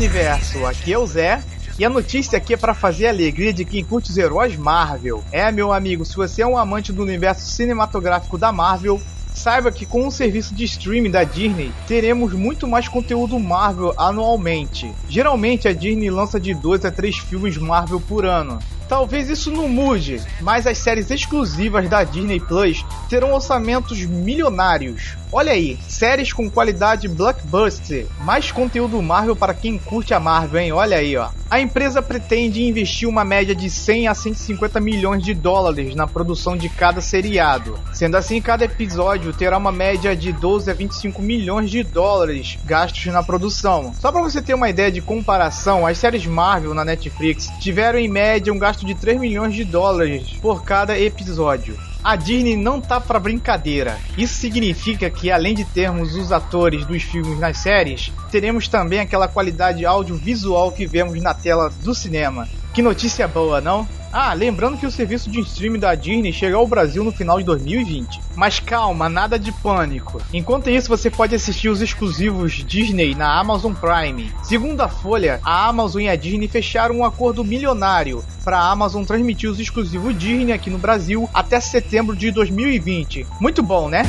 Universo, aqui é o Zé. E a notícia aqui é para fazer a alegria de quem curte os heróis Marvel. É, meu amigo, se você é um amante do universo cinematográfico da Marvel, Saiba que com o serviço de streaming da Disney, teremos muito mais conteúdo Marvel anualmente. Geralmente a Disney lança de 2 a 3 filmes Marvel por ano. Talvez isso não mude, mas as séries exclusivas da Disney Plus terão orçamentos milionários. Olha aí, séries com qualidade blockbuster, mais conteúdo Marvel para quem curte a Marvel, hein? Olha aí, ó. A empresa pretende investir uma média de 100 a 150 milhões de dólares na produção de cada seriado. Sendo assim, cada episódio terá uma média de 12 a 25 milhões de dólares gastos na produção. Só para você ter uma ideia de comparação, as séries Marvel na Netflix tiveram em média um gasto de 3 milhões de dólares por cada episódio. A Disney não tá para brincadeira. Isso significa que além de termos os atores dos filmes nas séries, teremos também aquela qualidade audiovisual que vemos na tela do cinema. Que notícia boa, não? Ah, lembrando que o serviço de streaming da Disney chega ao Brasil no final de 2020. Mas calma, nada de pânico. Enquanto isso, você pode assistir os exclusivos Disney na Amazon Prime. Segundo a Folha, a Amazon e a Disney fecharam um acordo milionário para a Amazon transmitir os exclusivos Disney aqui no Brasil até setembro de 2020. Muito bom, né?